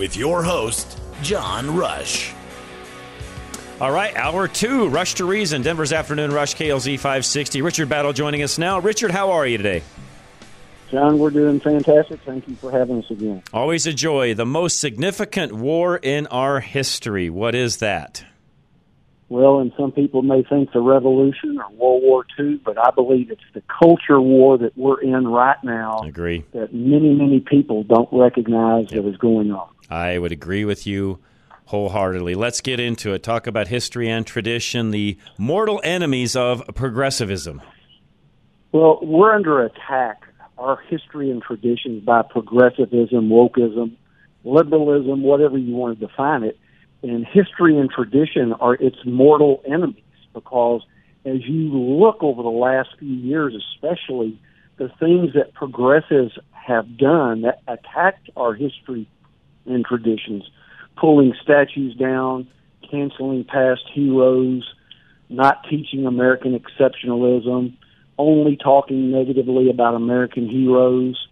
With your host, John Rush. All right, hour two, Rush to Reason, Denver's Afternoon Rush, KLZ 560. Richard Battle joining us now. Richard, how are you today? John, we're doing fantastic. Thank you for having us again. Always a joy. The most significant war in our history. What is that? Well, and some people may think the Revolution or World War II, but I believe it's the culture war that we're in right now. I agree. That many, many people don't recognize yep. that is going on. I would agree with you wholeheartedly. Let's get into it. Talk about history and tradition, the mortal enemies of progressivism. Well, we're under attack, our history and traditions, by progressivism, wokeism, liberalism, whatever you want to define it. And history and tradition are its mortal enemies because as you look over the last few years, especially, the things that progressives have done that attacked our history and traditions pulling statues down, canceling past heroes, not teaching American exceptionalism, only talking negatively about American heroes,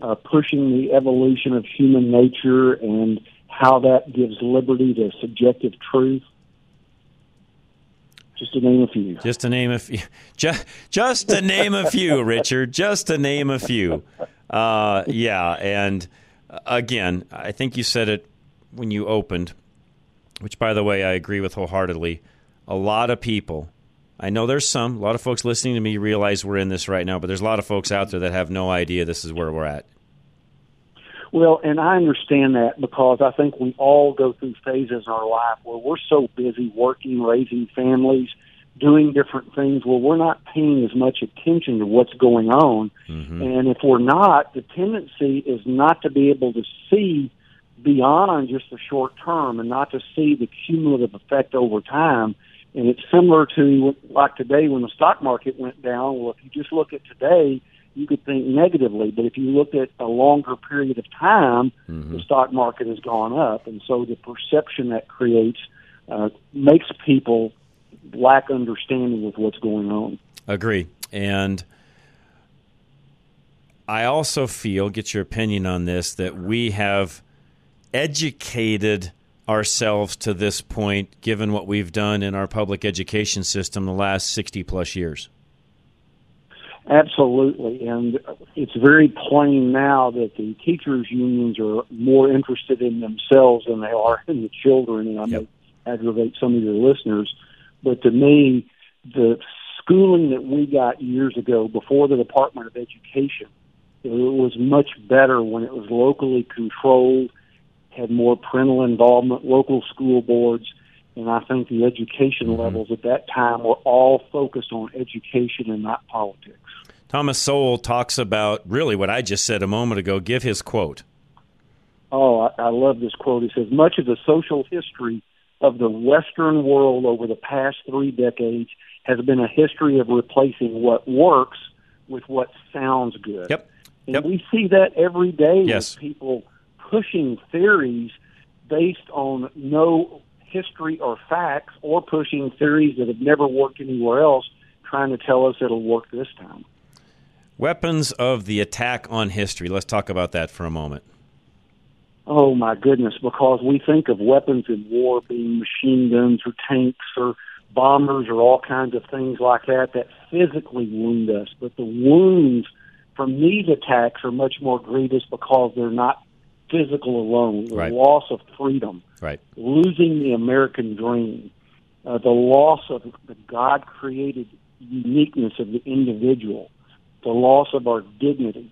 uh, pushing the evolution of human nature and how that gives liberty to subjective truth. Just to name a few. Just to name a few. Just, just to name a few, Richard. Just to name a few. Uh, yeah, and uh, again, I think you said it when you opened, which, by the way, I agree with wholeheartedly. A lot of people, I know there's some, a lot of folks listening to me realize we're in this right now, but there's a lot of folks out there that have no idea this is where we're at. Well, and I understand that because I think we all go through phases in our life where we're so busy working, raising families, doing different things where we're not paying as much attention to what's going on. Mm-hmm. And if we're not, the tendency is not to be able to see beyond just the short term and not to see the cumulative effect over time. And it's similar to like today when the stock market went down. Well, if you just look at today, you could think negatively, but if you look at a longer period of time, mm-hmm. the stock market has gone up, and so the perception that creates uh, makes people lack understanding of what's going on. Agree, and I also feel, get your opinion on this, that we have educated ourselves to this point, given what we've done in our public education system the last 60 plus years? Absolutely. And it's very plain now that the teachers' unions are more interested in themselves than they are in the children. And I yep. may aggravate some of your listeners. But to me, the schooling that we got years ago before the Department of Education, it was much better when it was locally controlled had more parental involvement, local school boards, and I think the education mm-hmm. levels at that time were all focused on education and not politics. Thomas Sowell talks about really what I just said a moment ago. Give his quote. Oh, I, I love this quote. He says, Much of the social history of the Western world over the past three decades has been a history of replacing what works with what sounds good. Yep. And yep. we see that every day yes. with people pushing theories based on no history or facts or pushing theories that have never worked anywhere else trying to tell us it'll work this time. Weapons of the attack on history. Let's talk about that for a moment. Oh my goodness, because we think of weapons in war being machine guns or tanks or bombers or all kinds of things like that that physically wound us. But the wounds from these attacks are much more grievous because they're not physical alone, the Right. loss of freedom, Right. losing the American dream, uh, the loss of the God created uniqueness of the individual, the loss of our dignity,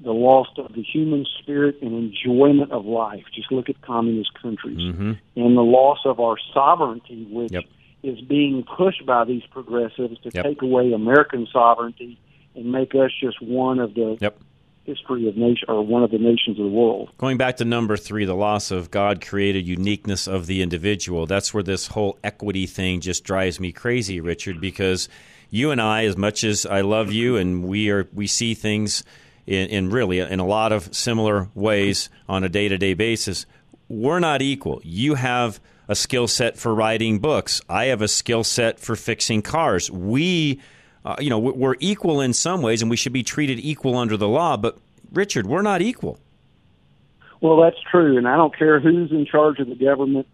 the loss of the human spirit and enjoyment of life. Just look at communist countries. Mm-hmm. And the loss of our sovereignty, which Yep. is being pushed by these progressives to Yep. take away American sovereignty and make us just one of the Yep. history of nation or one of the nations of the world. Going back to number three, the loss of God created uniqueness of the individual. That's where this whole equity thing just drives me crazy, Richard, because you and I, as much as I love you and we are we see things in, in really in a lot of similar ways on a day to day basis, we're not equal. You have a skill set for writing books. I have a skill set for fixing cars. We uh, you know, we- we're equal in some ways, and we should be treated equal under the law. But Richard, we're not equal. Well, that's true, and I don't care who's in charge of the government.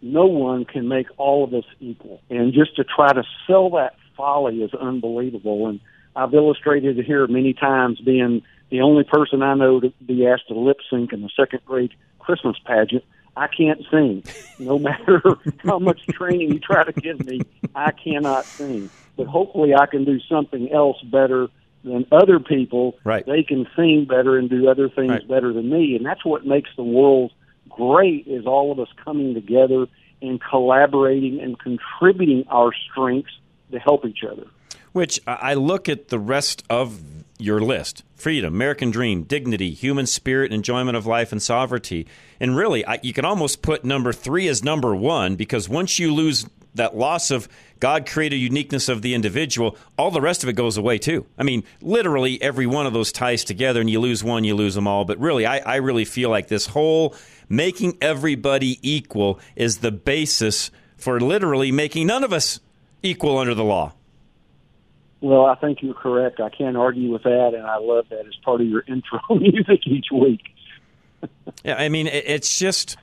No one can make all of us equal, and just to try to sell that folly is unbelievable. And I've illustrated it here many times, being the only person I know to be asked to lip sync in the second grade Christmas pageant. I can't sing, no matter how much training you try to give me. I cannot sing, but hopefully, I can do something else better than other people. Right. They can sing better and do other things Right. better than me, and that's what makes the world great. Is all of us coming together and collaborating and contributing our strengths to help each other. Which I look at the rest of your list freedom, American dream, dignity, human spirit, enjoyment of life, and sovereignty. And really, I, you can almost put number three as number one because once you lose that loss of God created uniqueness of the individual, all the rest of it goes away too. I mean, literally every one of those ties together, and you lose one, you lose them all. But really, I, I really feel like this whole making everybody equal is the basis for literally making none of us equal under the law. Well, I think you're correct. I can't argue with that, and I love that as part of your intro music each week. Yeah, I mean, it's just,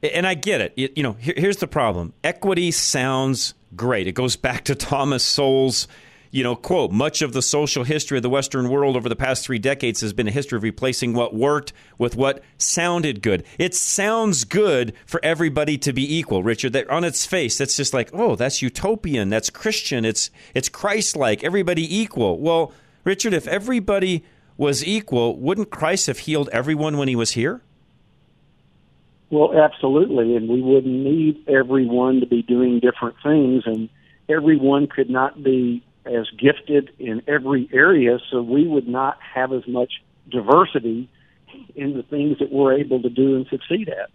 and I get it. It- you know, here's the problem: equity sounds great. It goes back to Thomas Sowell's, you know, quote: "Much of the social history of the Western world over the past three decades has been a history of replacing what worked with what sounded good." It sounds good for everybody to be equal, Richard. That on its face, that's just like, oh, that's utopian. That's Christian. It's it's Christ-like. Everybody equal. Well, Richard, if everybody was equal, wouldn't Christ have healed everyone when he was here? Well, absolutely, and we wouldn't need everyone to be doing different things, and everyone could not be as gifted in every area, so we would not have as much diversity in the things that we're able to do and succeed at.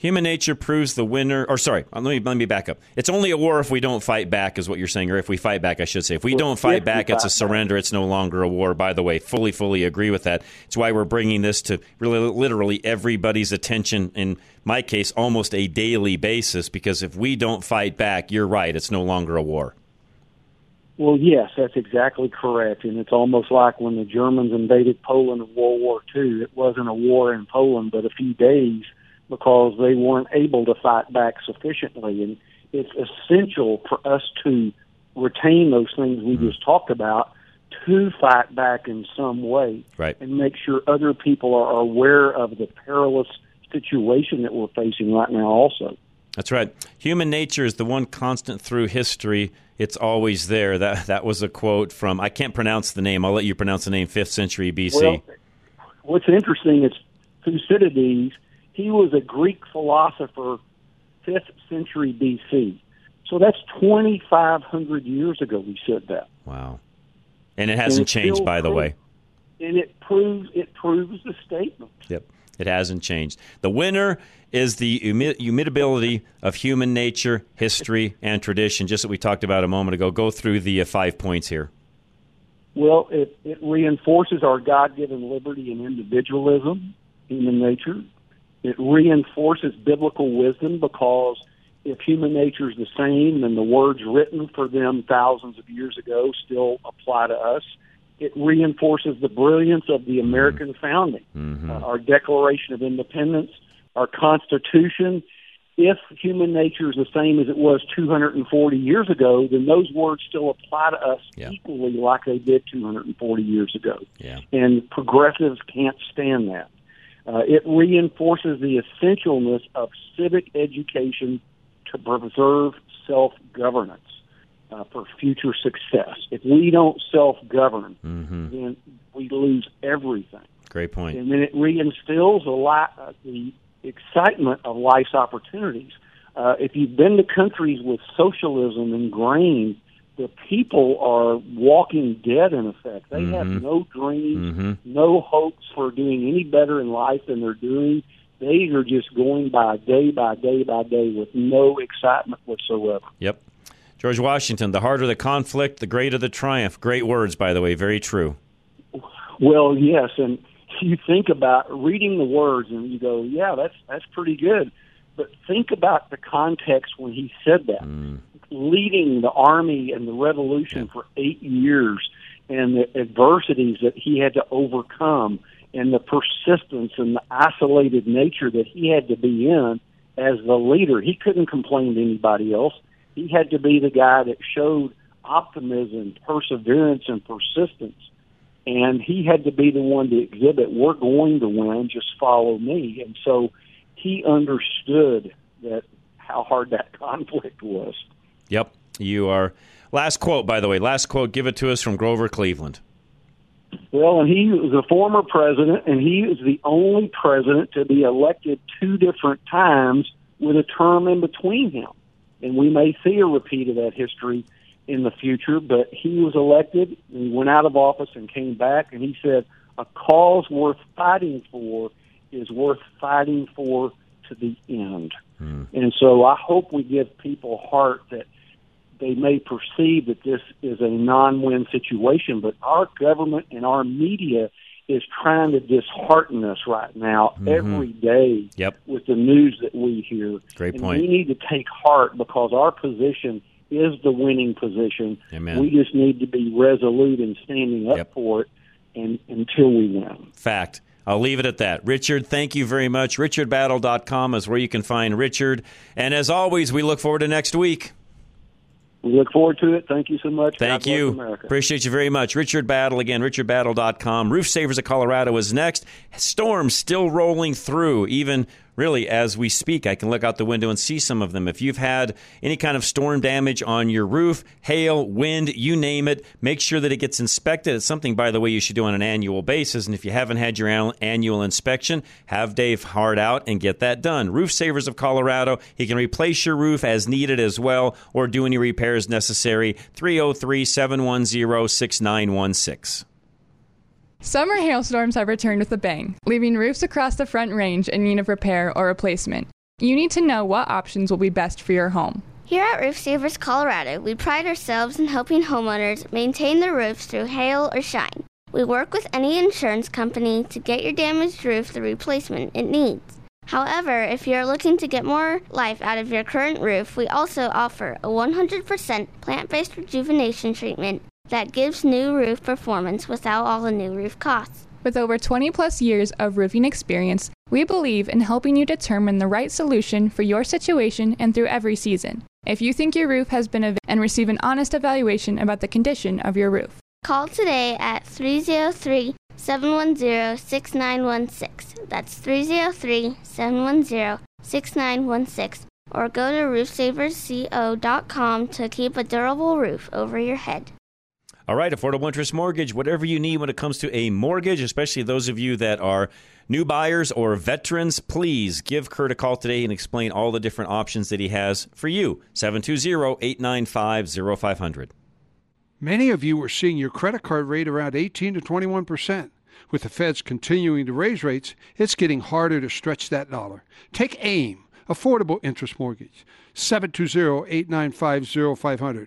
Human nature proves the winner. Or sorry, let me let me back up. It's only a war if we don't fight back, is what you're saying, or if we fight back, I should say. If we Well, don't fight back, it's a surrender. It's no longer a war. By the way, fully, fully agree with that. It's why we're bringing this to really, literally everybody's attention. In my case, almost a daily basis, because if we don't fight back, you're right. It's no longer a war. Well, yes, that's exactly correct, and it's almost like when the Germans invaded Poland in World War II. It wasn't a war in Poland, but a few days because they weren't able to fight back sufficiently, and it's essential for us to retain those things we mm-hmm. just talked about to fight back in some way Right. and make sure other people are aware of the perilous situation that we're facing right now also. That's right. Human nature is the one constant through history. It's always there. That that was a quote from I can't pronounce the name. I'll let you pronounce the name. Fifth century BC. Well, what's interesting is Thucydides, he was a Greek philosopher, 5th century BC. So that's 2,500 years ago we said that. wow. And it hasn't And changed, by the true. way. And it proves it proves the statement. Yep. It hasn't changed. The winner is the immut- immutability of human nature, history, and tradition, just that we talked about a moment ago. Go through the uh, five points here. Well, it, it reinforces our God given liberty and individualism, human nature. It reinforces biblical wisdom because if human nature is the same, then the words written for them thousands of years ago still apply to us. It reinforces the brilliance of the American founding, uh, our Declaration of Independence, our Constitution. If human nature is the same as it was 240 years ago, then those words still apply to us Yeah. equally like they did 240 years ago Yeah. and progressives can't stand that. Uh, it reinforces the essentialness of civic education to preserve self governance uh, for future success. If we don't self govern, Mm-hmm. then we lose everything. Great point. And then it reinstills a lot, uh, the excitement of life's opportunities. Uh, if you've been to countries with socialism ingrained, the people are walking dead in effect. They have Mhm. no dreams, Mhm. no hopes for doing any better in life than they're doing. They are just going by day by day by day with no excitement whatsoever. Yep. George Washington, the harder the conflict, the greater the triumph. Great words, by the way. Very true. Well, yes, and you think about reading the words and you go, yeah, that's that's pretty good. But think about the context when he said that. Mm. Leading the army and the revolution for 8 years and the adversities that he had to overcome and the persistence and the isolated nature that he had to be in as the leader. He couldn't complain to anybody else. He had to be the guy that showed optimism, perseverance, and persistence and he had to be the one to exhibit we're going to win just follow me and so he understood that how hard that conflict was Yep. You are. Last quote, by the way. Last quote. Give it to us from Grover Cleveland. well and he was a former president and he is the only president to be elected two different times with a term in between him and we may see a repeat of that history in the future but he was elected and he went out of office and came back and he said a cause worth fighting for is worth fighting for to the end. Hmm. And so I hope we give people heart that they may perceive that this is a non-win situation, but our government and our media is trying to dishearten us right now mm-hmm. every day Yep. with the news that we hear. Great and point. We need to take heart because our position is the winning position. Amen. We just need to be resolute in standing up Yep. for it and until we win. Fact. I'll leave it at that. Richard, thank you very much. RichardBattle.com is where you can find Richard. And as always, we look forward to next week. We look forward to it. Thank you so much. Thank God you. America. Appreciate you very much. Richard Battle, again, richardbattle.com. Roof Savers of Colorado is next. Storms still rolling through, even really as we speak. I can look out the window and see some of them. If you've had any kind of storm damage on your roof, hail, wind, you name it, make sure that it gets inspected. It's something, by the way, you should do on an annual basis. And if you haven't had your annual inspection, have Dave Hard out and get that done. Roof Savers of Colorado, he can replace your roof as needed as well or do any repairs necessary. 303 710 6916. Summer hailstorms have returned with a bang, leaving roofs across the front range in need of repair or replacement. You need to know what options will be best for your home. Here at Roof Savers Colorado, we pride ourselves in helping homeowners maintain their roofs through hail or shine. We work with any insurance company to get your damaged roof the replacement it needs. However, if you're looking to get more life out of your current roof, we also offer a 100% plant based rejuvenation treatment that gives new roof performance without all the new roof costs. With over 20 plus years of roofing experience, we believe in helping you determine the right solution for your situation and through every season. If you think your roof has been ev- and receive an honest evaluation about the condition of your roof. Call today at 303 710 6916. That's 303 710 6916. Or go to roofsaversco.com to keep a durable roof over your head. All right, affordable interest mortgage, whatever you need when it comes to a mortgage, especially those of you that are new buyers or veterans, please give Kurt a call today and explain all the different options that he has for you. 720 895 0500. Many of you are seeing your credit card rate around 18 to 21 percent. With the feds continuing to raise rates, it's getting harder to stretch that dollar. Take AIM, Affordable Interest Mortgage, 720-895-0500.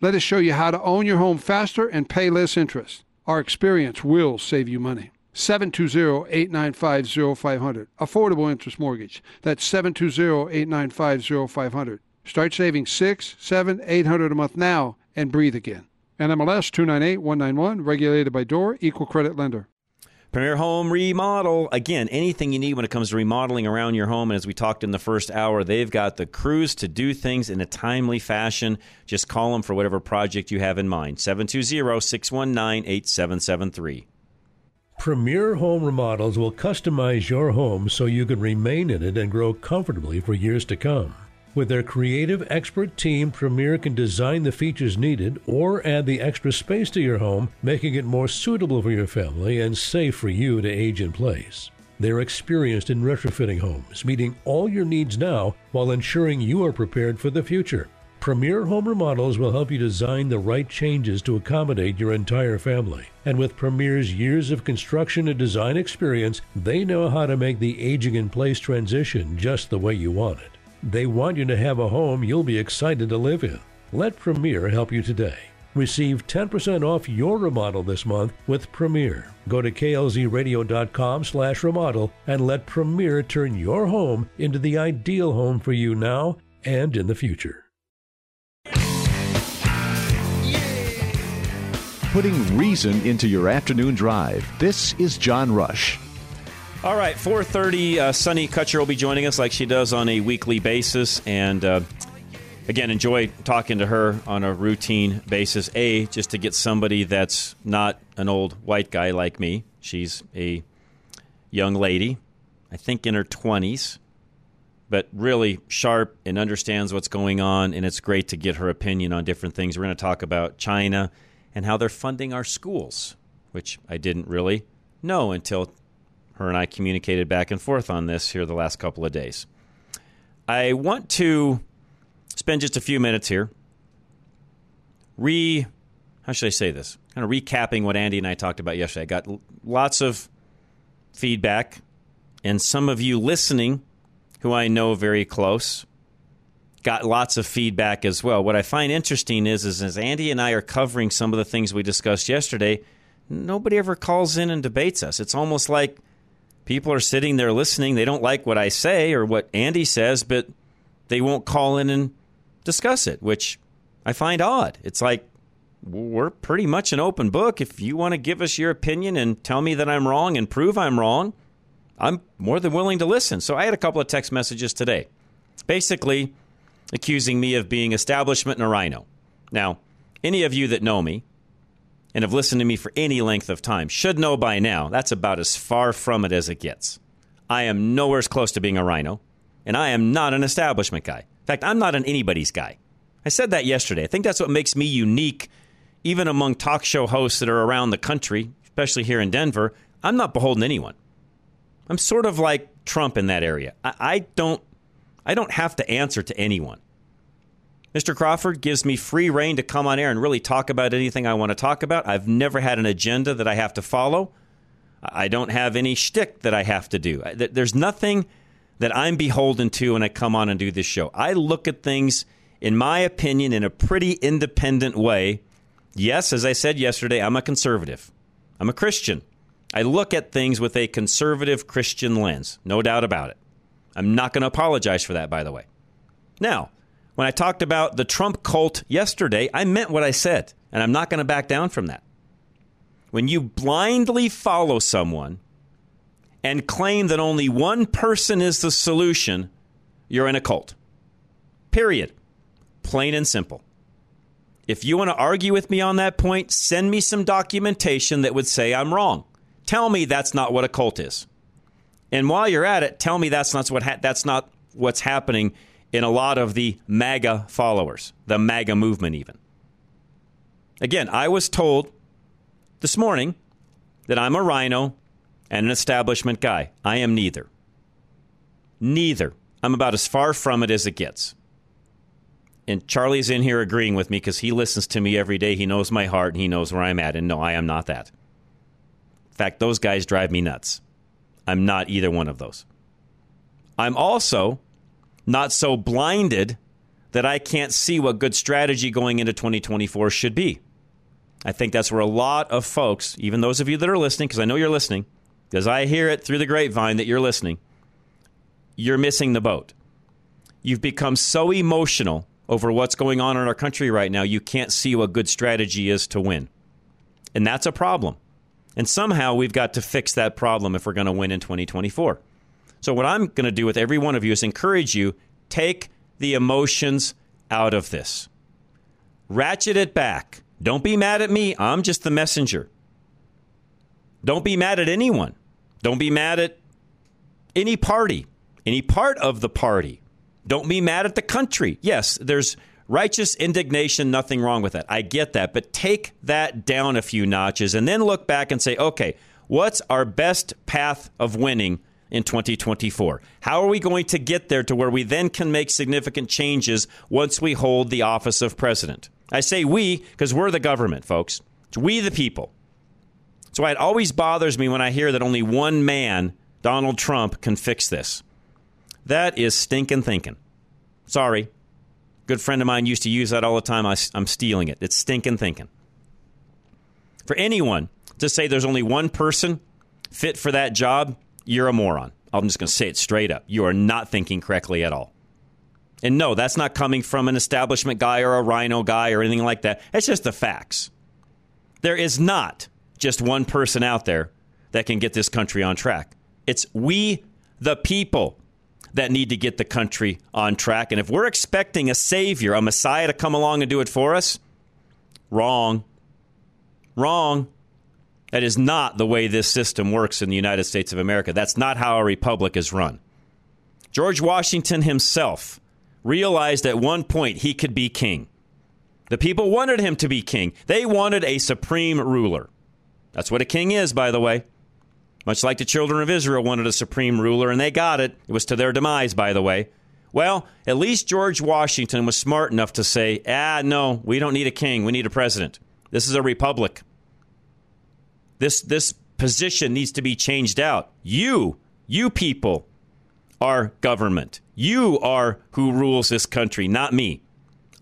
Let us show you how to own your home faster and pay less interest. Our experience will save you money. 720-895-0500. Affordable interest mortgage. That's 720-895-0500. Start saving six, seven, eight hundred a month now and breathe again. NMLS 298191, regulated by DOR, equal credit lender. Premier Home Remodel. Again, anything you need when it comes to remodeling around your home. And as we talked in the first hour, they've got the crews to do things in a timely fashion. Just call them for whatever project you have in mind. 720 619 8773. Premier Home Remodels will customize your home so you can remain in it and grow comfortably for years to come. With their creative expert team, Premier can design the features needed or add the extra space to your home, making it more suitable for your family and safe for you to age in place. They're experienced in retrofitting homes, meeting all your needs now while ensuring you are prepared for the future. Premier Home Remodels will help you design the right changes to accommodate your entire family. And with Premier's years of construction and design experience, they know how to make the aging in place transition just the way you want it. They want you to have a home you'll be excited to live in. Let Premier help you today. Receive 10% off your remodel this month with Premier. Go to klzradio.com slash remodel and let Premier turn your home into the ideal home for you now and in the future. Putting reason into your afternoon drive. This is John Rush. All right, 4.30, uh, Sonny Kutcher will be joining us like she does on a weekly basis. And uh, again, enjoy talking to her on a routine basis. A, just to get somebody that's not an old white guy like me. She's a young lady, I think in her 20s, but really sharp and understands what's going on. And it's great to get her opinion on different things. We're going to talk about China and how they're funding our schools, which I didn't really know until her and I communicated back and forth on this here the last couple of days. I want to spend just a few minutes here re how should I say this? Kind of recapping what Andy and I talked about yesterday. I got lots of feedback and some of you listening who I know very close got lots of feedback as well. What I find interesting is, is as Andy and I are covering some of the things we discussed yesterday, nobody ever calls in and debates us. It's almost like people are sitting there listening. They don't like what I say or what Andy says, but they won't call in and discuss it, which I find odd. It's like we're pretty much an open book. If you want to give us your opinion and tell me that I'm wrong and prove I'm wrong, I'm more than willing to listen. So I had a couple of text messages today, basically accusing me of being establishment and a RINO. Now, any of you that know me, and have listened to me for any length of time should know by now that's about as far from it as it gets. I am nowhere as close to being a RINO, and I am not an establishment guy. In fact, I'm not an anybody's guy. I said that yesterday. I think that's what makes me unique, even among talk show hosts that are around the country, especially here in Denver. I'm not beholden to anyone. I'm sort of like Trump in that area. I, I don't, I don't have to answer to anyone. Mr. Crawford gives me free reign to come on air and really talk about anything I want to talk about. I've never had an agenda that I have to follow. I don't have any shtick that I have to do. There's nothing that I'm beholden to when I come on and do this show. I look at things, in my opinion, in a pretty independent way. Yes, as I said yesterday, I'm a conservative. I'm a Christian. I look at things with a conservative Christian lens, no doubt about it. I'm not going to apologize for that, by the way. Now, when I talked about the Trump cult yesterday, I meant what I said, and I'm not going to back down from that. When you blindly follow someone and claim that only one person is the solution, you're in a cult. Period. Plain and simple. If you want to argue with me on that point, send me some documentation that would say I'm wrong. Tell me that's not what a cult is. And while you're at it, tell me that's not what ha- that's not what's happening in a lot of the MAGA followers, the MAGA movement, even. Again, I was told this morning that I'm a RINO and an establishment guy. I am neither. Neither. I'm about as far from it as it gets. And Charlie's in here agreeing with me because he listens to me every day. He knows my heart and he knows where I'm at. And no, I am not that. In fact, those guys drive me nuts. I'm not either one of those. I'm also not so blinded that I can't see what good strategy going into 2024 should be. I think that's where a lot of folks, even those of you that are listening, because I know you're listening, because I hear it through the grapevine that you're listening, you're missing the boat. You've become so emotional over what's going on in our country right now, you can't see what good strategy is to win. And that's a problem. And somehow we've got to fix that problem if we're going to win in 2024. So, what I'm going to do with every one of you is encourage you take the emotions out of this, ratchet it back. Don't be mad at me. I'm just the messenger. Don't be mad at anyone. Don't be mad at any party, any part of the party. Don't be mad at the country. Yes, there's righteous indignation, nothing wrong with that. I get that. But take that down a few notches and then look back and say, okay, what's our best path of winning in 2024? How are we going to get there to where we then can make significant changes once we hold the office of president? I say we because we're the government, folks. It's we the people. So it always bothers me when I hear that only one man, Donald Trump, can fix this. That is stinking thinking. Sorry. Good friend of mine used to use that all the time. I, am stealing it. It's stinking thinking. For anyone to say there's only one person fit for that job, you're a moron. I'm just going to say it straight up. You are not thinking correctly at all. And no, that's not coming from an establishment guy or a RINO guy or anything like that. It's just the facts. There is not just one person out there that can get this country on track. It's we, the people, that need to get the country on track. And if we're expecting a savior, a Messiah to come along and do it for us, wrong. Wrong. That is not the way this system works in the United States of America. That's not how a republic is run. George Washington himself realized at one point he could be king. The people wanted him to be king. They wanted a supreme ruler. That's what a king is, by the way. Much like the children of Israel wanted a supreme ruler, and they got it. It was to their demise, by the way. Well, at least George Washington was smart enough to say, ah, no, we don't need a king. We need a president. This is a republic. This, this position needs to be changed out. You, you people, are government. You are who rules this country, not me.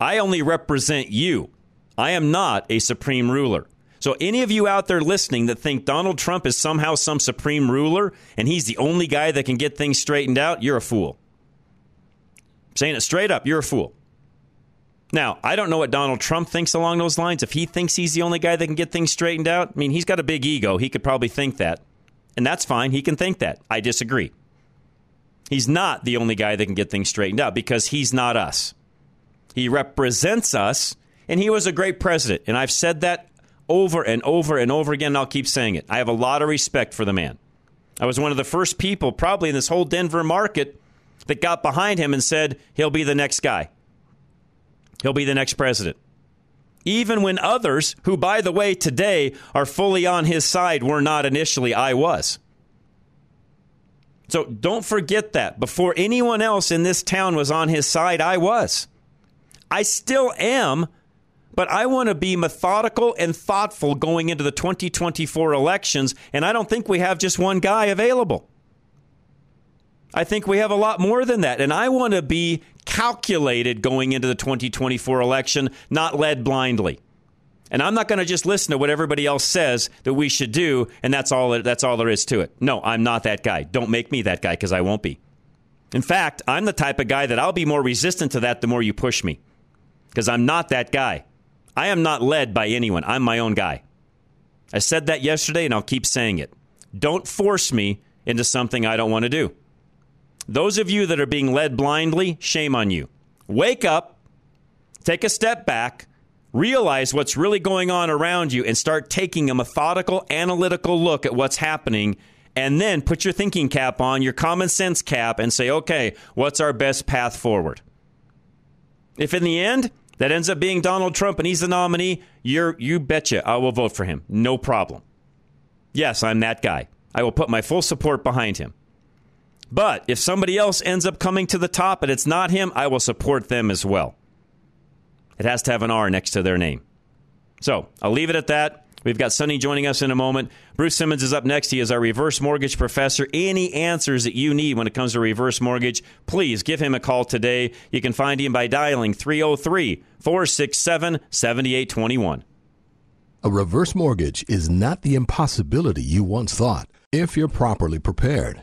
I only represent you. I am not a supreme ruler. So, any of you out there listening that think Donald Trump is somehow some supreme ruler and he's the only guy that can get things straightened out, you're a fool. I'm saying it straight up, you're a fool. Now, I don't know what Donald Trump thinks along those lines. If he thinks he's the only guy that can get things straightened out, I mean, he's got a big ego. He could probably think that. And that's fine. He can think that. I disagree. He's not the only guy that can get things straightened out because he's not us. He represents us, and he was a great president. And I've said that over and over and over again. And I'll keep saying it. I have a lot of respect for the man. I was one of the first people, probably in this whole Denver market, that got behind him and said, he'll be the next guy. He'll be the next president. Even when others, who, by the way, today are fully on his side, were not initially, I was. So don't forget that. Before anyone else in this town was on his side, I was. I still am but I want to be methodical and thoughtful going into the 2024 elections, and I don't think we have just one guy available. I think we have a lot more than that, and I want to be calculated going into the 2024 election, not led blindly. And I'm not going to just listen to what everybody else says that we should do, and that's all. That's all there is to it. No, I'm not that guy. Don't make me that guy because I won't be. In fact, I'm the type of guy that I'll be more resistant to that the more you push me, because I'm not that guy. I am not led by anyone. I'm my own guy. I said that yesterday and I'll keep saying it. Don't force me into something I don't want to do. Those of you that are being led blindly, shame on you. Wake up, take a step back, realize what's really going on around you, and start taking a methodical, analytical look at what's happening. And then put your thinking cap on, your common sense cap, and say, okay, what's our best path forward? If in the end that ends up being Donald Trump and he's the nominee, you're, you betcha I will vote for him. No problem. Yes, I'm that guy. I will put my full support behind him. But if somebody else ends up coming to the top and it's not him, I will support them as well. It has to have an R next to their name. So I'll leave it at that. We've got Sonny joining us in a moment. Bruce Simmons is up next. He is our reverse mortgage professor. Any answers that you need when it comes to reverse mortgage, please give him a call today. You can find him by dialing 303 467 7821. A reverse mortgage is not the impossibility you once thought. if you're properly prepared.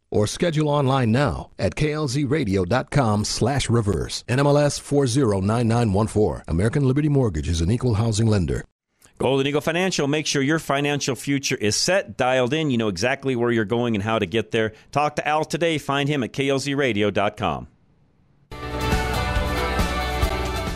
or schedule online now at klzradio.com slash reverse. NMLS 409914. American Liberty Mortgage is an equal housing lender. Golden Eagle Financial, make sure your financial future is set, dialed in. You know exactly where you're going and how to get there. Talk to Al today. Find him at klzradio.com.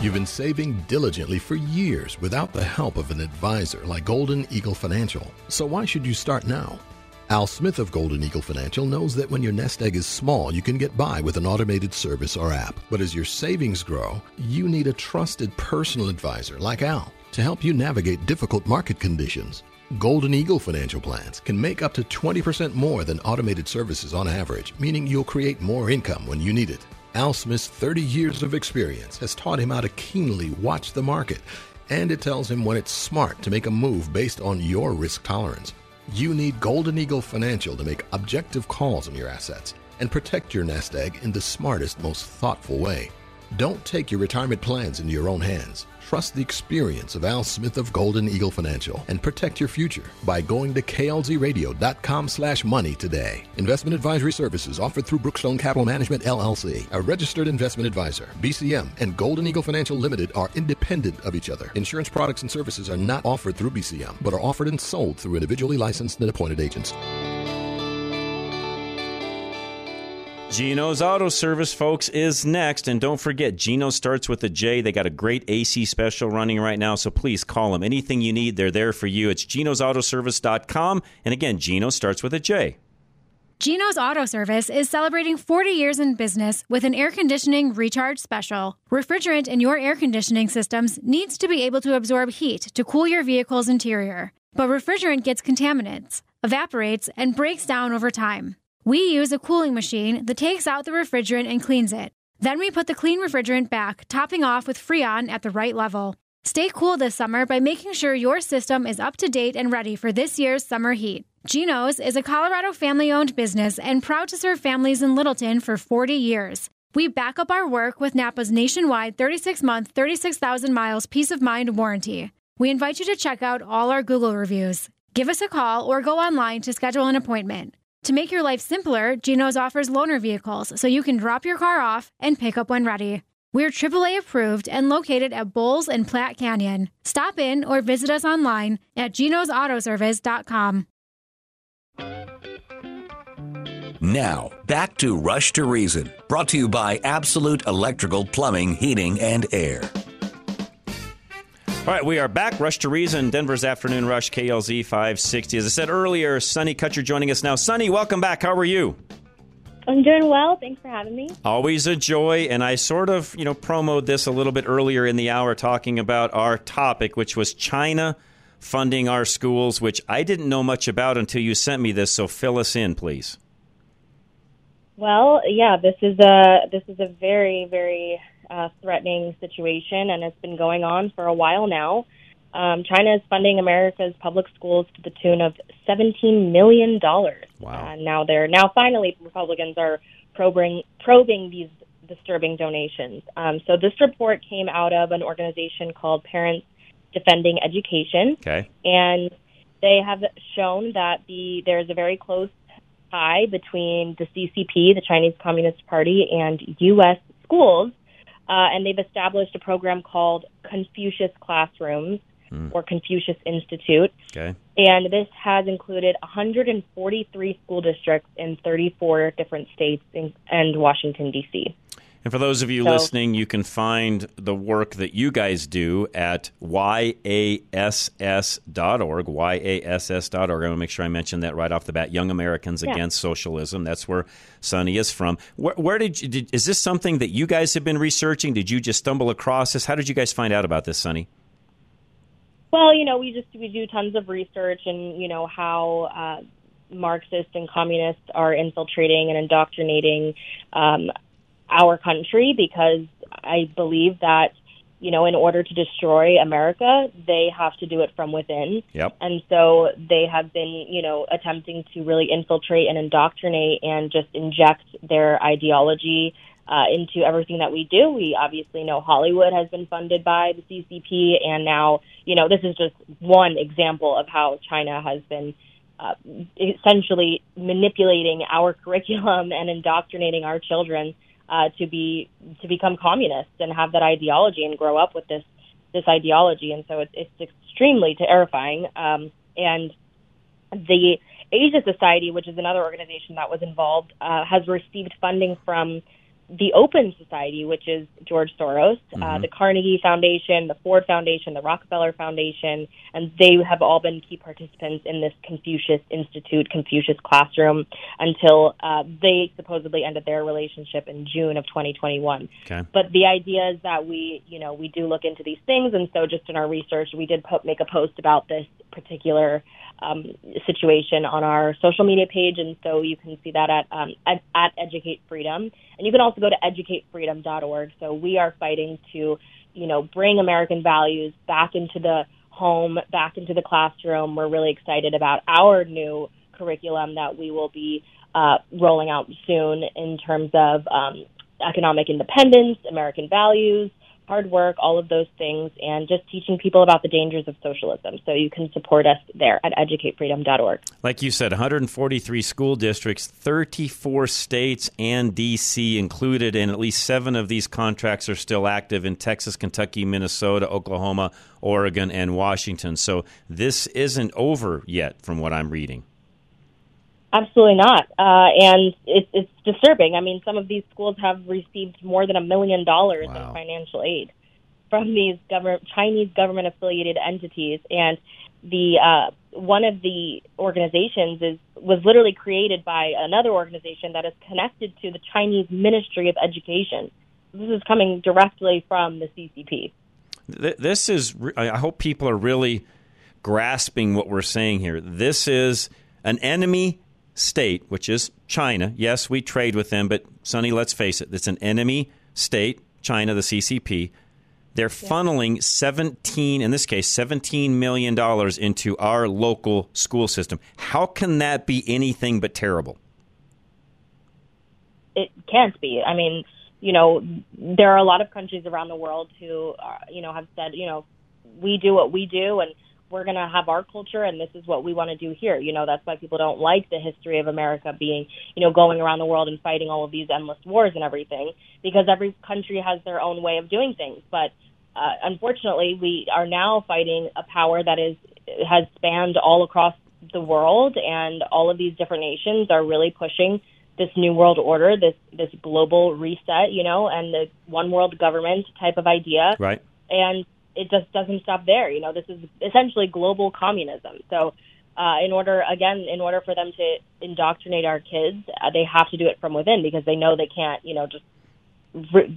You've been saving diligently for years without the help of an advisor like Golden Eagle Financial. So why should you start now? Al Smith of Golden Eagle Financial knows that when your nest egg is small, you can get by with an automated service or app. But as your savings grow, you need a trusted personal advisor like Al to help you navigate difficult market conditions. Golden Eagle financial plans can make up to 20% more than automated services on average, meaning you'll create more income when you need it. Al Smith's 30 years of experience has taught him how to keenly watch the market, and it tells him when it's smart to make a move based on your risk tolerance. You need Golden Eagle Financial to make objective calls on your assets and protect your nest egg in the smartest, most thoughtful way. Don't take your retirement plans into your own hands. Trust the experience of Al Smith of Golden Eagle Financial and protect your future by going to klzradio.com slash money today. Investment advisory services offered through Brookstone Capital Management LLC, a registered investment advisor. BCM and Golden Eagle Financial Limited are independent of each other. Insurance products and services are not offered through BCM, but are offered and sold through individually licensed and appointed agents. Gino's Auto Service, folks, is next. And don't forget, Gino starts with a J. They got a great AC special running right now, so please call them. Anything you need, they're there for you. It's ginosautoservice.com. And again, Gino starts with a J. Gino's Auto Service is celebrating 40 years in business with an air conditioning recharge special. Refrigerant in your air conditioning systems needs to be able to absorb heat to cool your vehicle's interior. But refrigerant gets contaminants, evaporates, and breaks down over time. We use a cooling machine that takes out the refrigerant and cleans it. Then we put the clean refrigerant back, topping off with Freon at the right level. Stay cool this summer by making sure your system is up to date and ready for this year's summer heat. Geno's is a Colorado family owned business and proud to serve families in Littleton for 40 years. We back up our work with Napa's nationwide 36 month, 36,000 miles peace of mind warranty. We invite you to check out all our Google reviews. Give us a call or go online to schedule an appointment. To make your life simpler, Geno's offers loaner vehicles so you can drop your car off and pick up when ready. We're AAA approved and located at Bowles and Platte Canyon. Stop in or visit us online at genosautoservice.com. Now, back to Rush to Reason, brought to you by Absolute Electrical Plumbing, Heating, and Air. All right, we are back. Rush to Reason, Denver's Afternoon Rush, KLZ 560. As I said earlier, Sonny Kutcher joining us now. Sonny, welcome back. How are you? I'm doing well. Thanks for having me. Always a joy. And I sort of, you know, promoted this a little bit earlier in the hour talking about our topic, which was China funding our schools, which I didn't know much about until you sent me this. So fill us in, please. Well, yeah, this is a this is a very very uh, threatening situation, and it's been going on for a while now. Um, China is funding America's public schools to the tune of seventeen million dollars. Wow! Uh, now they're now finally Republicans are probing probing these disturbing donations. Um, so this report came out of an organization called Parents Defending Education, Okay. and they have shown that the there's a very close tie between the CCP, the Chinese Communist Party, and U.S. schools. Uh, and they've established a program called Confucius Classrooms or Confucius Institute. Okay. And this has included 143 school districts in 34 different states in, and Washington, D.C. And for those of you So- listening, you can find the work that you guys do at yass.org, yass.org. I want to make sure I mention that right off the bat. Young Americans Yeah. Against Socialism. That's where Sonny is from. Where, where did, you, did is this something that you guys have been researching? Did you just stumble across this? How did you guys find out about this, Sonny? Well, you know, we just we do tons of research and you know how uh, Marxists and communists are infiltrating and indoctrinating um, our country because I believe that you know in order to destroy America, they have to do it from within. Yep. And so they have been, you know, attempting to really infiltrate and indoctrinate and just inject their ideology uh, into everything that we do. We obviously know Hollywood has been funded by the CCP, and now, you know, this is just one example of how China has been uh, essentially manipulating our curriculum and indoctrinating our children uh, to be to become communists and have that ideology and grow up with this this ideology. And so it's, it's extremely terrifying. Um, and the Asia Society, which is another organization that was involved, uh, has received funding from the Open Society, which is George Soros, uh, Mhm. the Carnegie Foundation, the Ford Foundation, the Rockefeller Foundation, and they have all been key participants in this Confucius Institute, Confucius Classroom, until uh, they supposedly ended their relationship in June of 2021. Okay. But the idea is that we, you know, we do look into these things, and so just in our research, we did po- make a post about this particular um, situation on our social media page, and so you can see that at um, at, at Educate Freedom, and you can also go to educatefreedom.org. So we are fighting to, you know, bring American values back into the home, back into the classroom. We're really excited about our new curriculum that we will be uh, rolling out soon in terms of um, economic independence, American values, hard work, all of those things, and just teaching people about the dangers of socialism. So you can support us there at educatefreedom.org. Like you said, 143 school districts, 34 states, and D.C. included, and at least seven of these contracts are still active in Texas, Kentucky, Minnesota, Oklahoma, Oregon, and Washington. So this isn't over yet, from what I'm reading. Absolutely not. Uh, and it, it's disturbing. I mean, some of these schools have received more than a million dollars in financial aid from these government Chinese government affiliated entities, and the uh, one of the organizations is was literally created by another organization that is connected to the Chinese Ministry of Education. This is coming directly from the CCP. This is, I hope people are really grasping what we're saying here. This is an enemy state, which is China. Yes, we trade with them, but Sonny, let's face it, it's an enemy state, China, the CCP. They're funneling 17, in this case, $17 million into our local school system. How can that be anything but terrible? it can't be. I mean, you know, there are a lot of countries around the world who, are, you know, have said, you know, we do what we do and we're going to have our culture and this is what we want to do here. You know, that's why people don't like the history of America being, you know, going around the world and fighting all of these endless wars and everything because every country has their own way of doing things. But uh, unfortunately, we are now fighting a power that is has spanned all across the world and all of these different nations are really pushing this new world order, this this global reset, you know, and the one world government type of idea. Right. And it just doesn't stop there. You know, this is essentially global communism. So, uh, in order, again, in order for them to indoctrinate our kids, uh, they have to do it from within because they know they can't, you know, just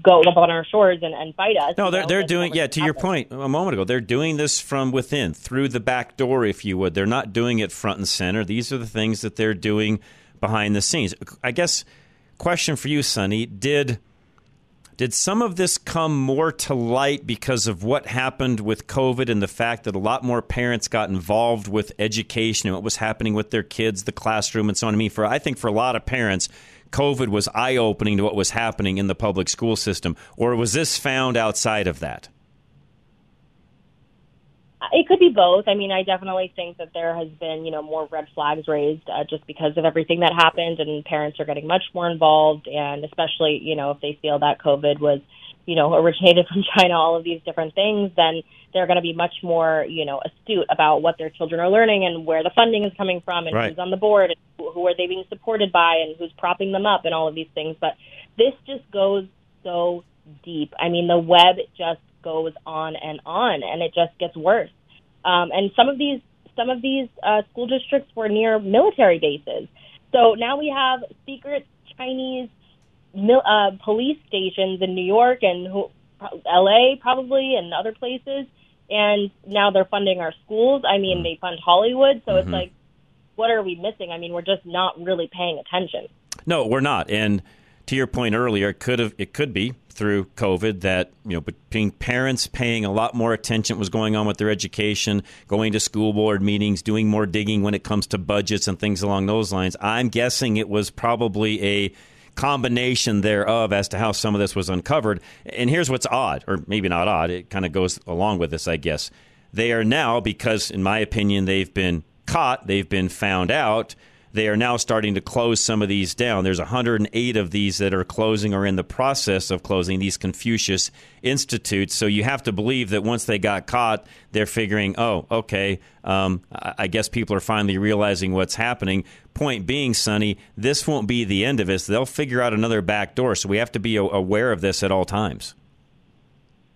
go up on our shores and, and fight us. No, they're know, they're doing yeah. To your point a moment ago, they're doing this from within, through the back door, if you would. They're not doing it front and center. These are the things that they're doing behind the scenes. I guess question for you, Sonny, did did some of this come more to light because of what happened with COVID and the fact that a lot more parents got involved with education and what was happening with their kids, the classroom, and so on? I mean, for I think for a lot of parents, COVID was eye opening to what was happening in the public school system, or was this found outside of that? It could be both. I mean, I definitely think that there has been, you know, more red flags raised uh, just because of everything that happened, and parents are getting much more involved, and especially, you know, if they feel that COVID was, you know, originated from China, all of these different things, then they're going to be much more, you know, astute about what their children are learning and where the funding is coming from, and Right. who's on the board, and who, who are they being supported by, and who's propping them up, and all of these things. But this just goes so deep. I mean, the web just goes on and on, and it just gets worse. Um, and some of these some of these uh, school districts were near military bases, so now we have secret Chinese mil- uh, police stations in New York and who, L.A. probably and other places, and now they're funding our schools. I mean, they fund Hollywood, so Mhm. it's like, what are we missing? I mean, we're just not really paying attention. No, we're not. And to your point earlier, it could have it could be through COVID that you know between parents paying a lot more attention was going on with their education, going to school board meetings, doing more digging when it comes to budgets and things along those lines. I'm guessing it was probably a combination thereof as to how some of this was uncovered. And here's what's odd, or maybe not odd, it kind of goes along with this, I guess. They are now, because in my opinion, they've been caught, they've been found out, they are now starting to close some of these down. There's 108 of these that are closing or in the process of closing these Confucius institutes. So you have to believe that once they got caught, they're figuring, oh, okay, um, I guess people are finally realizing what's happening. Point being, Sonny, this won't be the end of it. They'll figure out another back door. So we have to be aware of this at all times.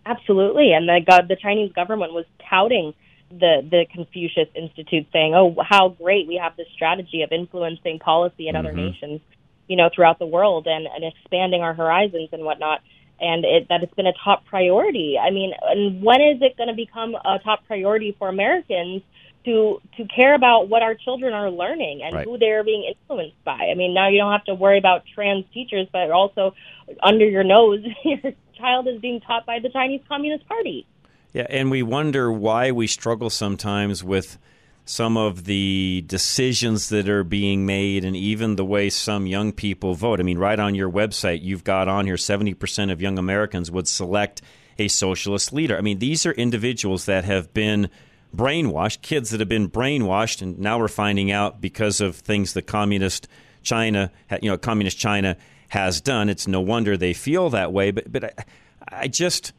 Absolutely, and the the Chinese government was touting the the Confucius Institute, saying, "Oh, how great we have this strategy of influencing policy in other Mhm. nations, you know, throughout the world, and, and expanding our horizons and whatnot." And it, that it's been a top priority. I mean, and when is it going to become a top priority for Americans to to care about what our children are learning and Right. who they're being influenced by? I mean, now you don't have to worry about trans teachers, but also under your nose, your child is being taught by the Chinese Communist Party. Yeah, and we wonder why we struggle sometimes with some of the decisions that are being made and even the way some young people vote. I mean, right on your website, you've got on here 70% of young Americans would select a socialist leader. I mean, these are individuals that have been brainwashed, kids that have been brainwashed, and now we're finding out because of things that communist China, you know, communist China has done. It's no wonder they feel that way. But, but I, I just.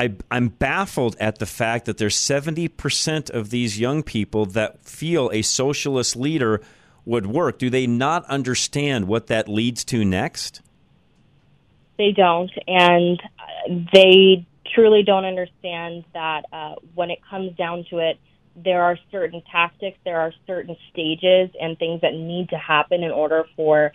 I, I'm baffled at the fact that there's 70% of these young people that feel a socialist leader would work. Do they not understand what that leads to next? They don't, and they truly don't understand that uh, when it comes down to it, there are certain tactics, there are certain stages, and things that need to happen in order for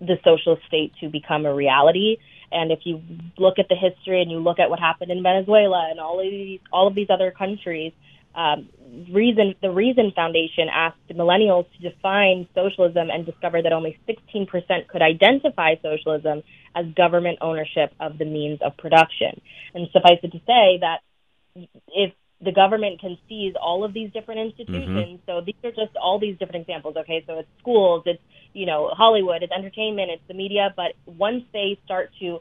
the socialist state to become a reality. And if you look at the history and you look at what happened in Venezuela and all of these all of these other countries, um, reason the Reason Foundation asked millennials to define socialism and discovered that only 16% could identify socialism as government ownership of the means of production. And suffice it to say that if the government can seize all of these different mm-hmm. institutions, so these are just all these different examples. Okay, so it's schools, it's you know Hollywood, it's entertainment, it's the media. But once they start to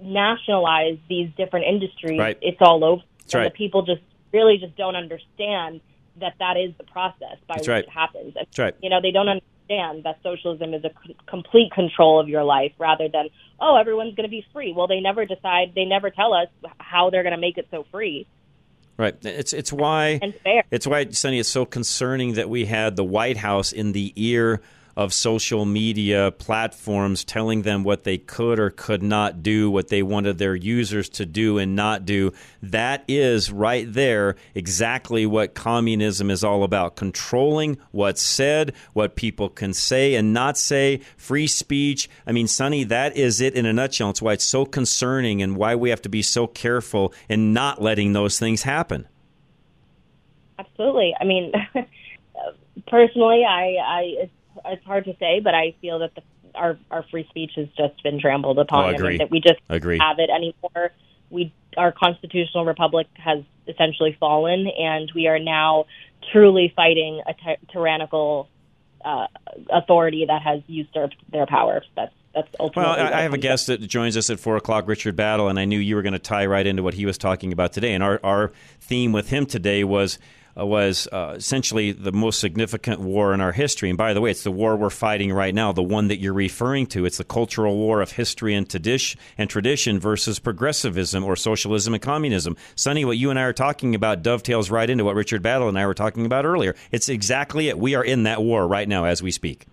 nationalize these different industries, Right. it's all over. That's and right. the people just really just don't understand that that is the process by That's which right. it happens. That's right. You know, they don't understand that socialism is a c- complete control of your life rather than, oh, everyone's going to be free. Well, they never decide, they never tell us how they're going to make it so free Right. It's it's why. It's why, Sonny, it's so concerning that we had the White House in the ear of social media platforms telling them what they could or could not do, what they wanted their users to do and not do. That is right there exactly what communism is all about controlling what's said, what people can say and not say, free speech. I mean, Sonny, that is it in a nutshell. It's why it's so concerning and why we have to be so careful in not letting those things happen. Absolutely. I mean, personally, I, I it's, hard to say, but I feel that the, our our free speech has just been trampled upon, Oh, I and agree. that we just Agree. have it anymore. We our constitutional republic has essentially fallen, and we are now truly fighting a ty- tyrannical uh, authority that has usurped their power. That's that's ultimately. Well, I, I have a guest that joins us at four o'clock, Richard Battle, and I knew you were going to tie right into what he was talking about today. And our, our theme with him today was was uh, essentially the most significant war in our history. And by the way, it's the war we're fighting right now, the one that you're referring to. It's the cultural war of history and tradition, and tradition versus progressivism or socialism and communism. Sonny, what you and I are talking about dovetails right into what Richard Battle and I were talking about earlier. It's exactly it. We are in that war right now as we speak.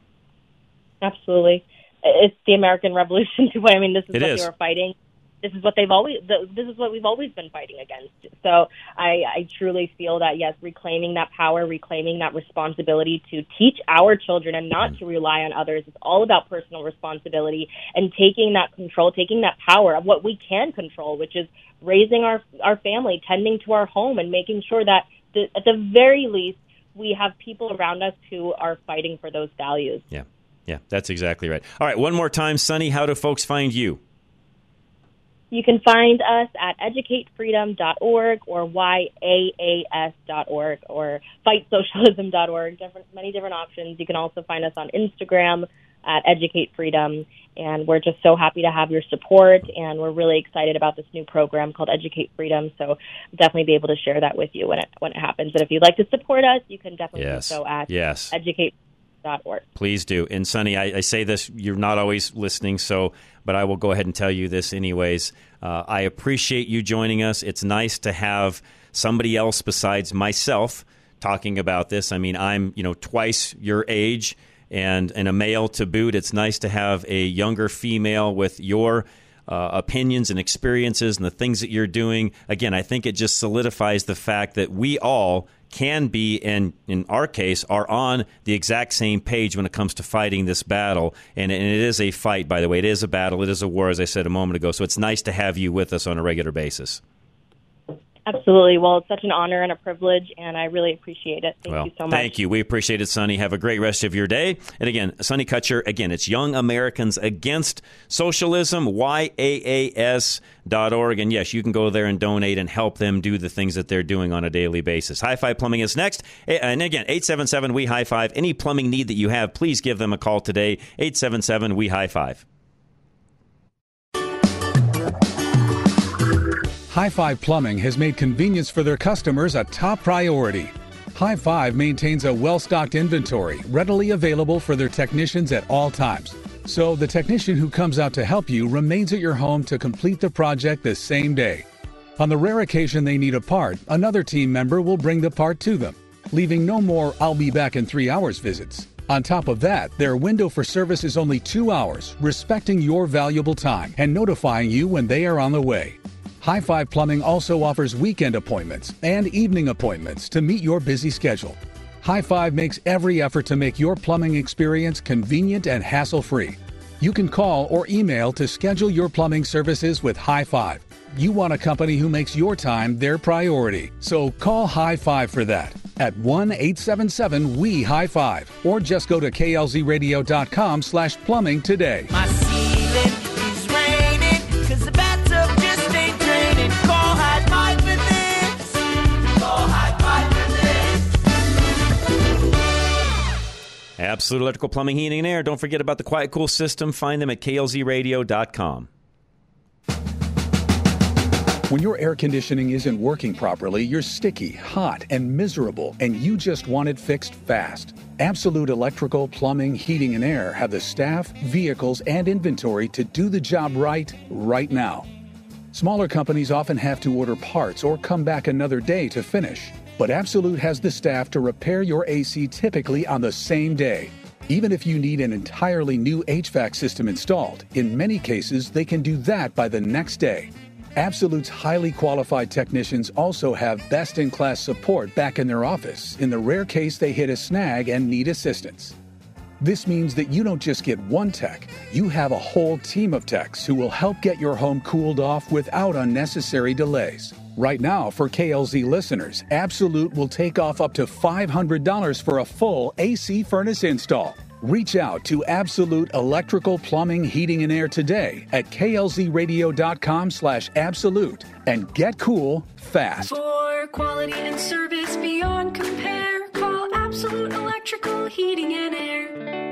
Absolutely. it's the American Revolution to I mean, this is It what is. they were fighting. This is what they've always. th- This is what we've always been fighting against. So I, I truly feel that yes, reclaiming that power, reclaiming that responsibility to teach our children and not to rely on others. It's all about personal responsibility and taking that control, taking that power of what we can control, which is raising our our family, tending to our home, and making sure that the, at the very least we have people around us who are fighting for those values. Yeah. Yeah, that's exactly right. All right, one more time, Sonny, how do folks find you? You can find us at educatefreedom.org or YAAS.org or fightsocialism.org. Different, many different options. You can also find us on Instagram at Educate Freedom. And we're just so happy to have your support. And we're really excited about this new program called Educate Freedom. So definitely be able to share that with you when it, when it happens. And if you'd like to support us, you can definitely Yes. do so at Yes. educate.org. Please do. And Sonny, I, I say this, you're not always listening, so, but I will go ahead and tell you this anyways. Uh, I appreciate you joining us. It's nice to have somebody else besides myself talking about this. I mean, I'm, you know, twice your age and, and a male to boot. It's nice to have a younger female with your uh, opinions and experiences and the things that you're doing. Again, I think it just solidifies the fact that we all can be, and in our case, are on the exact same page when it comes to fighting this battle. And, and it is a fight, by the way. It is a battle. It is a war, as I said a moment ago. So it's nice to have you with us on a regular basis. Absolutely. Well, it's such an honor and a privilege, and I really appreciate it. Thank well, you so much. thank you. We appreciate it, Sonny. Have a great rest of your day. And again, Sonny Kutcher, again, it's Young Americans Against Socialism, YAAS.org. And yes, you can go there and donate and help them do the things that they're doing on a daily basis. High Five Plumbing is next. And again, 877 We High Five. Any plumbing need that you have, please give them a call today. 877 We High Five. High Five Plumbing has made convenience for their customers a top priority. High Five maintains a well stocked inventory readily available for their technicians at all times. So the technician who comes out to help you remains at your home to complete the project the same day. On the rare occasion they need a part, another team member will bring the part to them, leaving no more I'll be back in three hours visits. On top of that, their window for service is only two hours, respecting your valuable time and notifying you when they are on the way. High Five Plumbing also offers weekend appointments and evening appointments to meet your busy schedule. High Five makes every effort to make your plumbing experience convenient and hassle free. You can call or email to schedule your plumbing services with High Five. You want a company who makes your time their priority, so call High Five for that at 1 877 We High Five or just go to klzradio.com slash plumbing today. Absolute Electrical Plumbing, Heating, and Air. Don't forget about the Quiet Cool system. Find them at klzradio.com. When your air conditioning isn't working properly, you're sticky, hot, and miserable, and you just want it fixed fast. Absolute Electrical, Plumbing, Heating, and Air have the staff, vehicles, and inventory to do the job right, right now. Smaller companies often have to order parts or come back another day to finish, but Absolute has the staff to repair your AC typically on the same day. Even if you need an entirely new HVAC system installed, in many cases they can do that by the next day. Absolute's highly qualified technicians also have best in class support back in their office in the rare case they hit a snag and need assistance. This means that you don't just get one tech, you have a whole team of techs who will help get your home cooled off without unnecessary delays. Right now, for KLZ listeners, Absolute will take off up to $500 for a full AC furnace install. Reach out to Absolute Electrical Plumbing, Heating, and Air today at klzradio.com slash absolute and get cool fast. For quality and service beyond compare, call Absolute Electrical Heating and Air.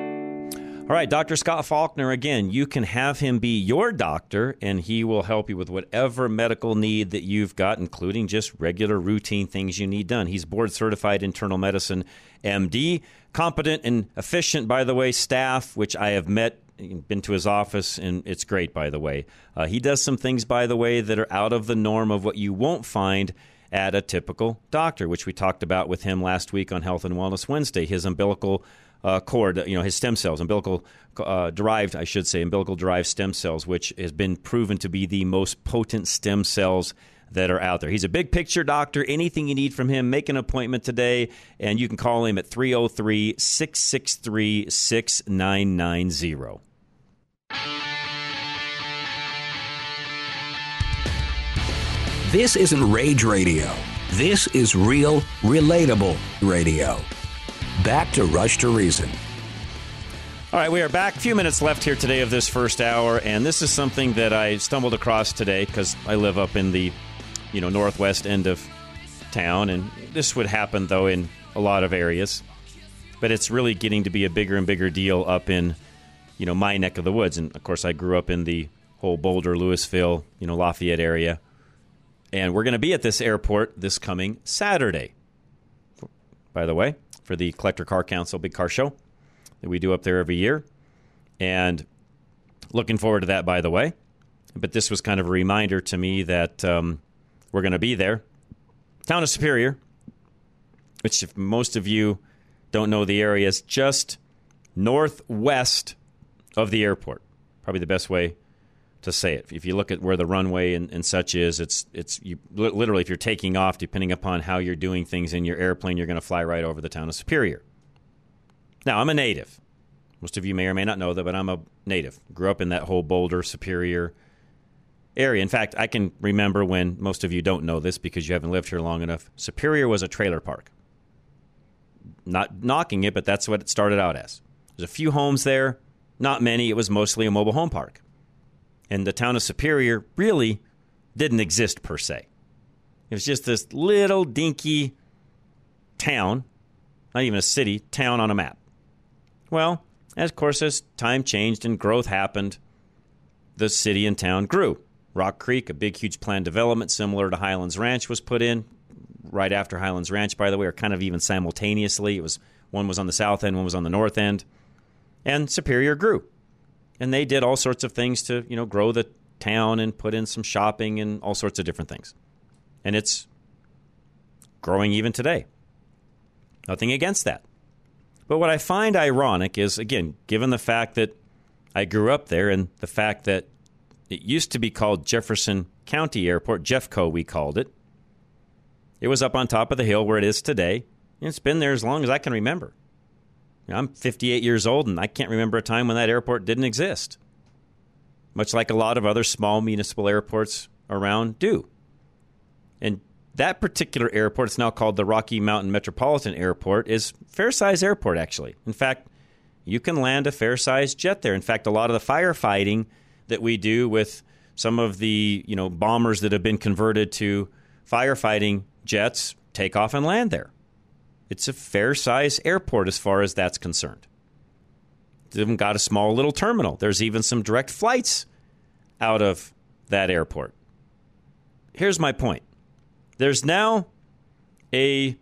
All right, Dr. Scott Faulkner, again, you can have him be your doctor, and he will help you with whatever medical need that you've got, including just regular routine things you need done. He's board certified internal medicine MD, competent and efficient, by the way, staff, which I have met, been to his office, and it's great, by the way. Uh, he does some things, by the way, that are out of the norm of what you won't find at a typical doctor, which we talked about with him last week on Health and Wellness Wednesday. His umbilical uh, cord, you know, his stem cells, umbilical uh, derived, I should say, umbilical derived stem cells, which has been proven to be the most potent stem cells that are out there. He's a big picture doctor. Anything you need from him, make an appointment today, and you can call him at 303 663 6990. This isn't rage radio. This is real, relatable radio. Back to Rush to Reason. All right, we are back. A few minutes left here today of this first hour, and this is something that I stumbled across today because I live up in the, you know, northwest end of town, and this would happen though in a lot of areas, but it's really getting to be a bigger and bigger deal up in, you know, my neck of the woods, and of course I grew up in the whole Boulder, Louisville, you know, Lafayette area, and we're going to be at this airport this coming Saturday. By the way, for the Collector Car Council Big Car Show that we do up there every year. And looking forward to that, by the way. But this was kind of a reminder to me that um, we're going to be there. Town of Superior, which, if most of you don't know the area, is just northwest of the airport. Probably the best way to say it. If you look at where the runway and, and such is, it's it's you, literally if you're taking off, depending upon how you're doing things in your airplane, you're going to fly right over the town of Superior. Now, I'm a native. Most of you may or may not know that, but I'm a native. Grew up in that whole Boulder, Superior area. In fact, I can remember when most of you don't know this because you haven't lived here long enough. Superior was a trailer park. Not knocking it, but that's what it started out as. There's a few homes there, not many. It was mostly a mobile home park. And the town of Superior really didn't exist per se. It was just this little dinky town, not even a city, town on a map. Well, as of course, as time changed and growth happened, the city and town grew. Rock Creek, a big, huge planned development similar to Highlands Ranch, was put in right after Highlands Ranch, by the way, or kind of even simultaneously. It was one was on the south end, one was on the north end, and Superior grew, and they did all sorts of things to you know grow the town and put in some shopping and all sorts of different things, and it's growing even today. Nothing against that. But what I find ironic is, again, given the fact that I grew up there and the fact that it used to be called Jefferson County Airport, Jeffco, we called it. It was up on top of the hill where it is today. And it's been there as long as I can remember. I'm 58 years old and I can't remember a time when that airport didn't exist. Much like a lot of other small municipal airports around do. And that particular airport, it's now called the Rocky Mountain Metropolitan Airport, is fair size airport actually. In fact, you can land a fair sized jet there. In fact, a lot of the firefighting that we do with some of the you know bombers that have been converted to firefighting jets take off and land there. It's a fair size airport as far as that's concerned. It's even got a small little terminal. There's even some direct flights out of that airport. Here's my point. There's now a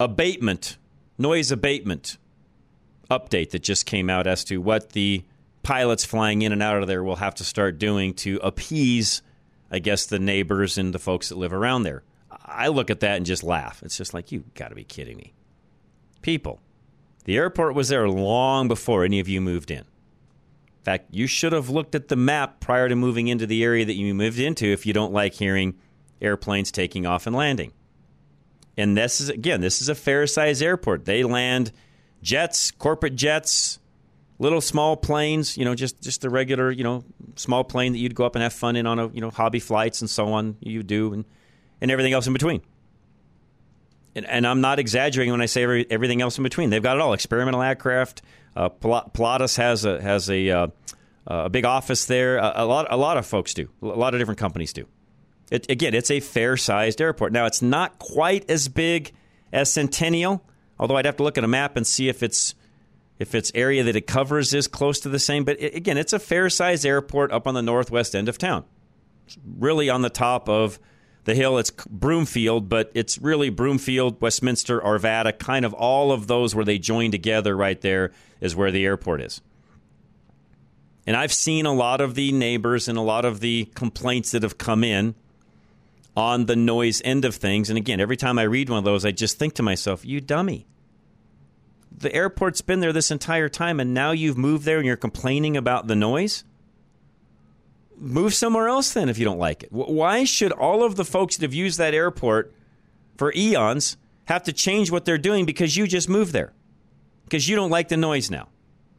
abatement, noise abatement update that just came out as to what the pilots flying in and out of there will have to start doing to appease, I guess, the neighbors and the folks that live around there. I look at that and just laugh. It's just like, you got to be kidding me. People, the airport was there long before any of you moved in. In fact, you should have looked at the map prior to moving into the area that you moved into if you don't like hearing airplanes taking off and landing. And this is, again, this is a fair size airport. They land jets, corporate jets, little small planes, you know, just just the regular, you know, small plane that you'd go up and have fun in on a, you know, hobby flights and so on. You do and and everything else in between. And, and I'm not exaggerating when I say every, everything else in between. They've got it all. Experimental aircraft. Uh, Pilatus has a has a uh, a big office there. A, a, lot a lot of folks do. A lot of different companies do. It, again, it's a fair sized airport. Now, it's not quite as big as Centennial, although I'd have to look at a map and see if it's if its area that it covers is close to the same. But it, again, it's a fair sized airport up on the northwest end of town. It's really on the top of the hill. It's Broomfield, but it's really Broomfield, Westminster, Arvada, kind of all of those where they join together right there is where the airport is. And I've seen a lot of the neighbors and a lot of the complaints that have come in on the noise end of things. And again, every time I read one of those, I just think to myself, you dummy the airport's been there this entire time and now you've moved there and you're complaining about the noise? Move somewhere else then if you don't like it. Why should all of the folks that have used that airport for eons have to change what they're doing because you just moved there? Because you don't like the noise now.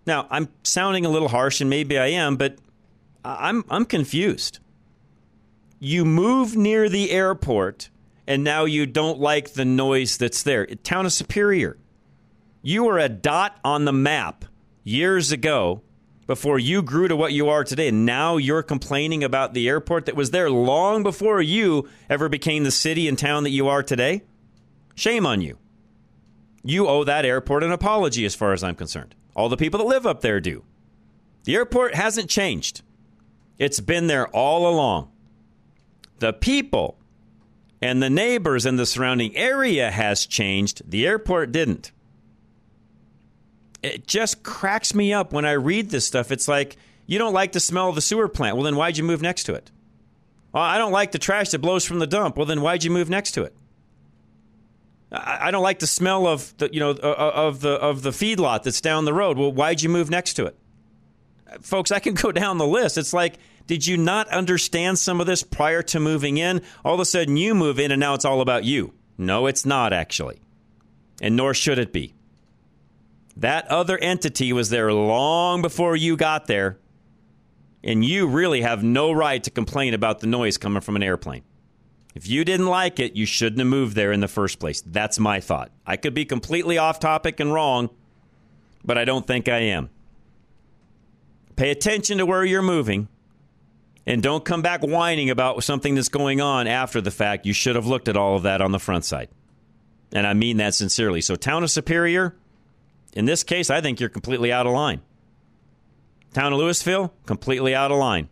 Now, I'm sounding a little harsh and maybe I am, but I'm I'm confused. You move near the airport and now you don't like the noise that's there. Town of Superior. You were a dot on the map years ago before you grew to what you are today. And now you're complaining about the airport that was there long before you ever became the city and town that you are today? Shame on you. You owe that airport an apology, as far as I'm concerned. All the people that live up there do. The airport hasn't changed, it's been there all along. The people and the neighbors and the surrounding area has changed. The airport didn't it just cracks me up when I read this stuff. It's like, you don't like the smell of the sewer plant. Well, then why'd you move next to it? Well, I don't like the trash that blows from the dump. Well, then why'd you move next to it? I don't like the smell of the you know of the of the feedlot that's down the road. Well, why'd you move next to it? Folks, I can go down the list. It's like, did you not understand some of this prior to moving in? All of a sudden, you move in, and now it's all about you. No, it's not actually, and nor should it be. That other entity was there long before you got there, and you really have no right to complain about the noise coming from an airplane. If you didn't like it, you shouldn't have moved there in the first place. That's my thought. I could be completely off topic and wrong, but I don't think I am. Pay attention to where you're moving and don't come back whining about something that's going on after the fact. You should have looked at all of that on the front side. And I mean that sincerely. So, Town of Superior, in this case, I think you're completely out of line. Town of Louisville, completely out of line.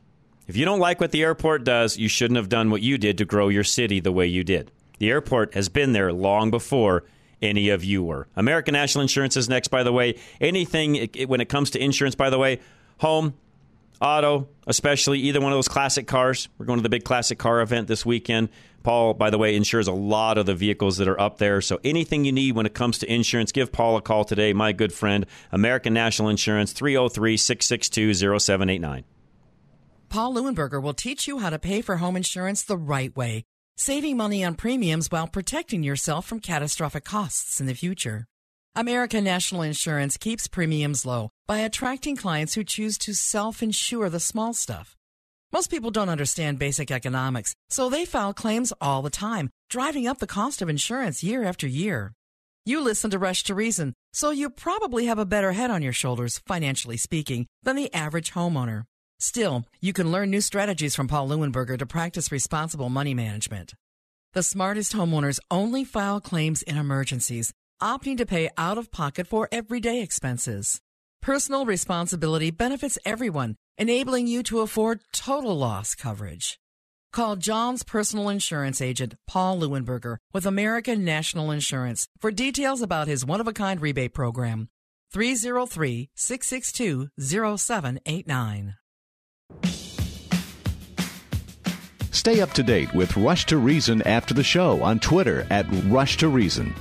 If you don't like what the airport does, you shouldn't have done what you did to grow your city the way you did. The airport has been there long before any of you were. American National Insurance is next, by the way. Anything when it comes to insurance, by the way, home, auto, especially either one of those classic cars. We're going to the big classic car event this weekend. Paul, by the way, insures a lot of the vehicles that are up there. So anything you need when it comes to insurance, give Paul a call today, my good friend, American National Insurance, 303 662 0789. Paul Leuenberger will teach you how to pay for home insurance the right way, saving money on premiums while protecting yourself from catastrophic costs in the future. American National Insurance keeps premiums low by attracting clients who choose to self insure the small stuff. Most people don't understand basic economics, so they file claims all the time, driving up the cost of insurance year after year. You listen to Rush to Reason, so you probably have a better head on your shoulders, financially speaking, than the average homeowner. Still, you can learn new strategies from Paul Leuenberger to practice responsible money management. The smartest homeowners only file claims in emergencies, opting to pay out of pocket for everyday expenses. Personal responsibility benefits everyone, enabling you to afford total loss coverage. Call John's personal insurance agent, Paul Leuenberger, with American National Insurance for details about his one of a kind rebate program. 303 662 0789. Stay up to date with Rush to Reason after the show on Twitter at Rush to Reason.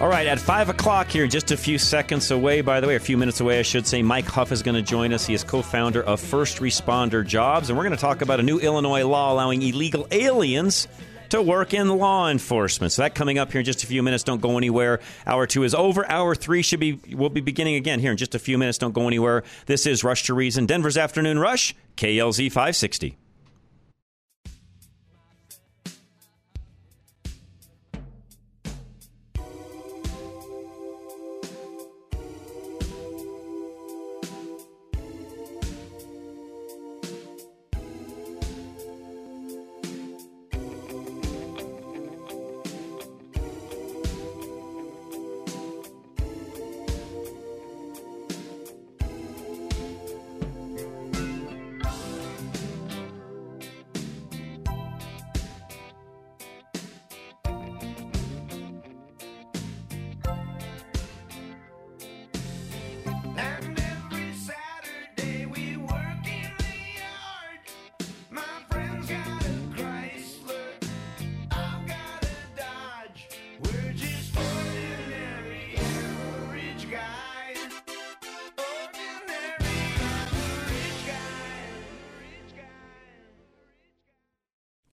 All right, at 5 o'clock here, just a few seconds away, by the way, a few minutes away, I should say, Mike Huff is going to join us. He is co founder of First Responder Jobs, and we're going to talk about a new Illinois law allowing illegal aliens to work in law enforcement. So that coming up here in just a few minutes. Don't go anywhere. Hour two is over. Hour three should be will be beginning again here in just a few minutes. Don't go anywhere. This is Rush to Reason, Denver's afternoon rush, KLZ 560.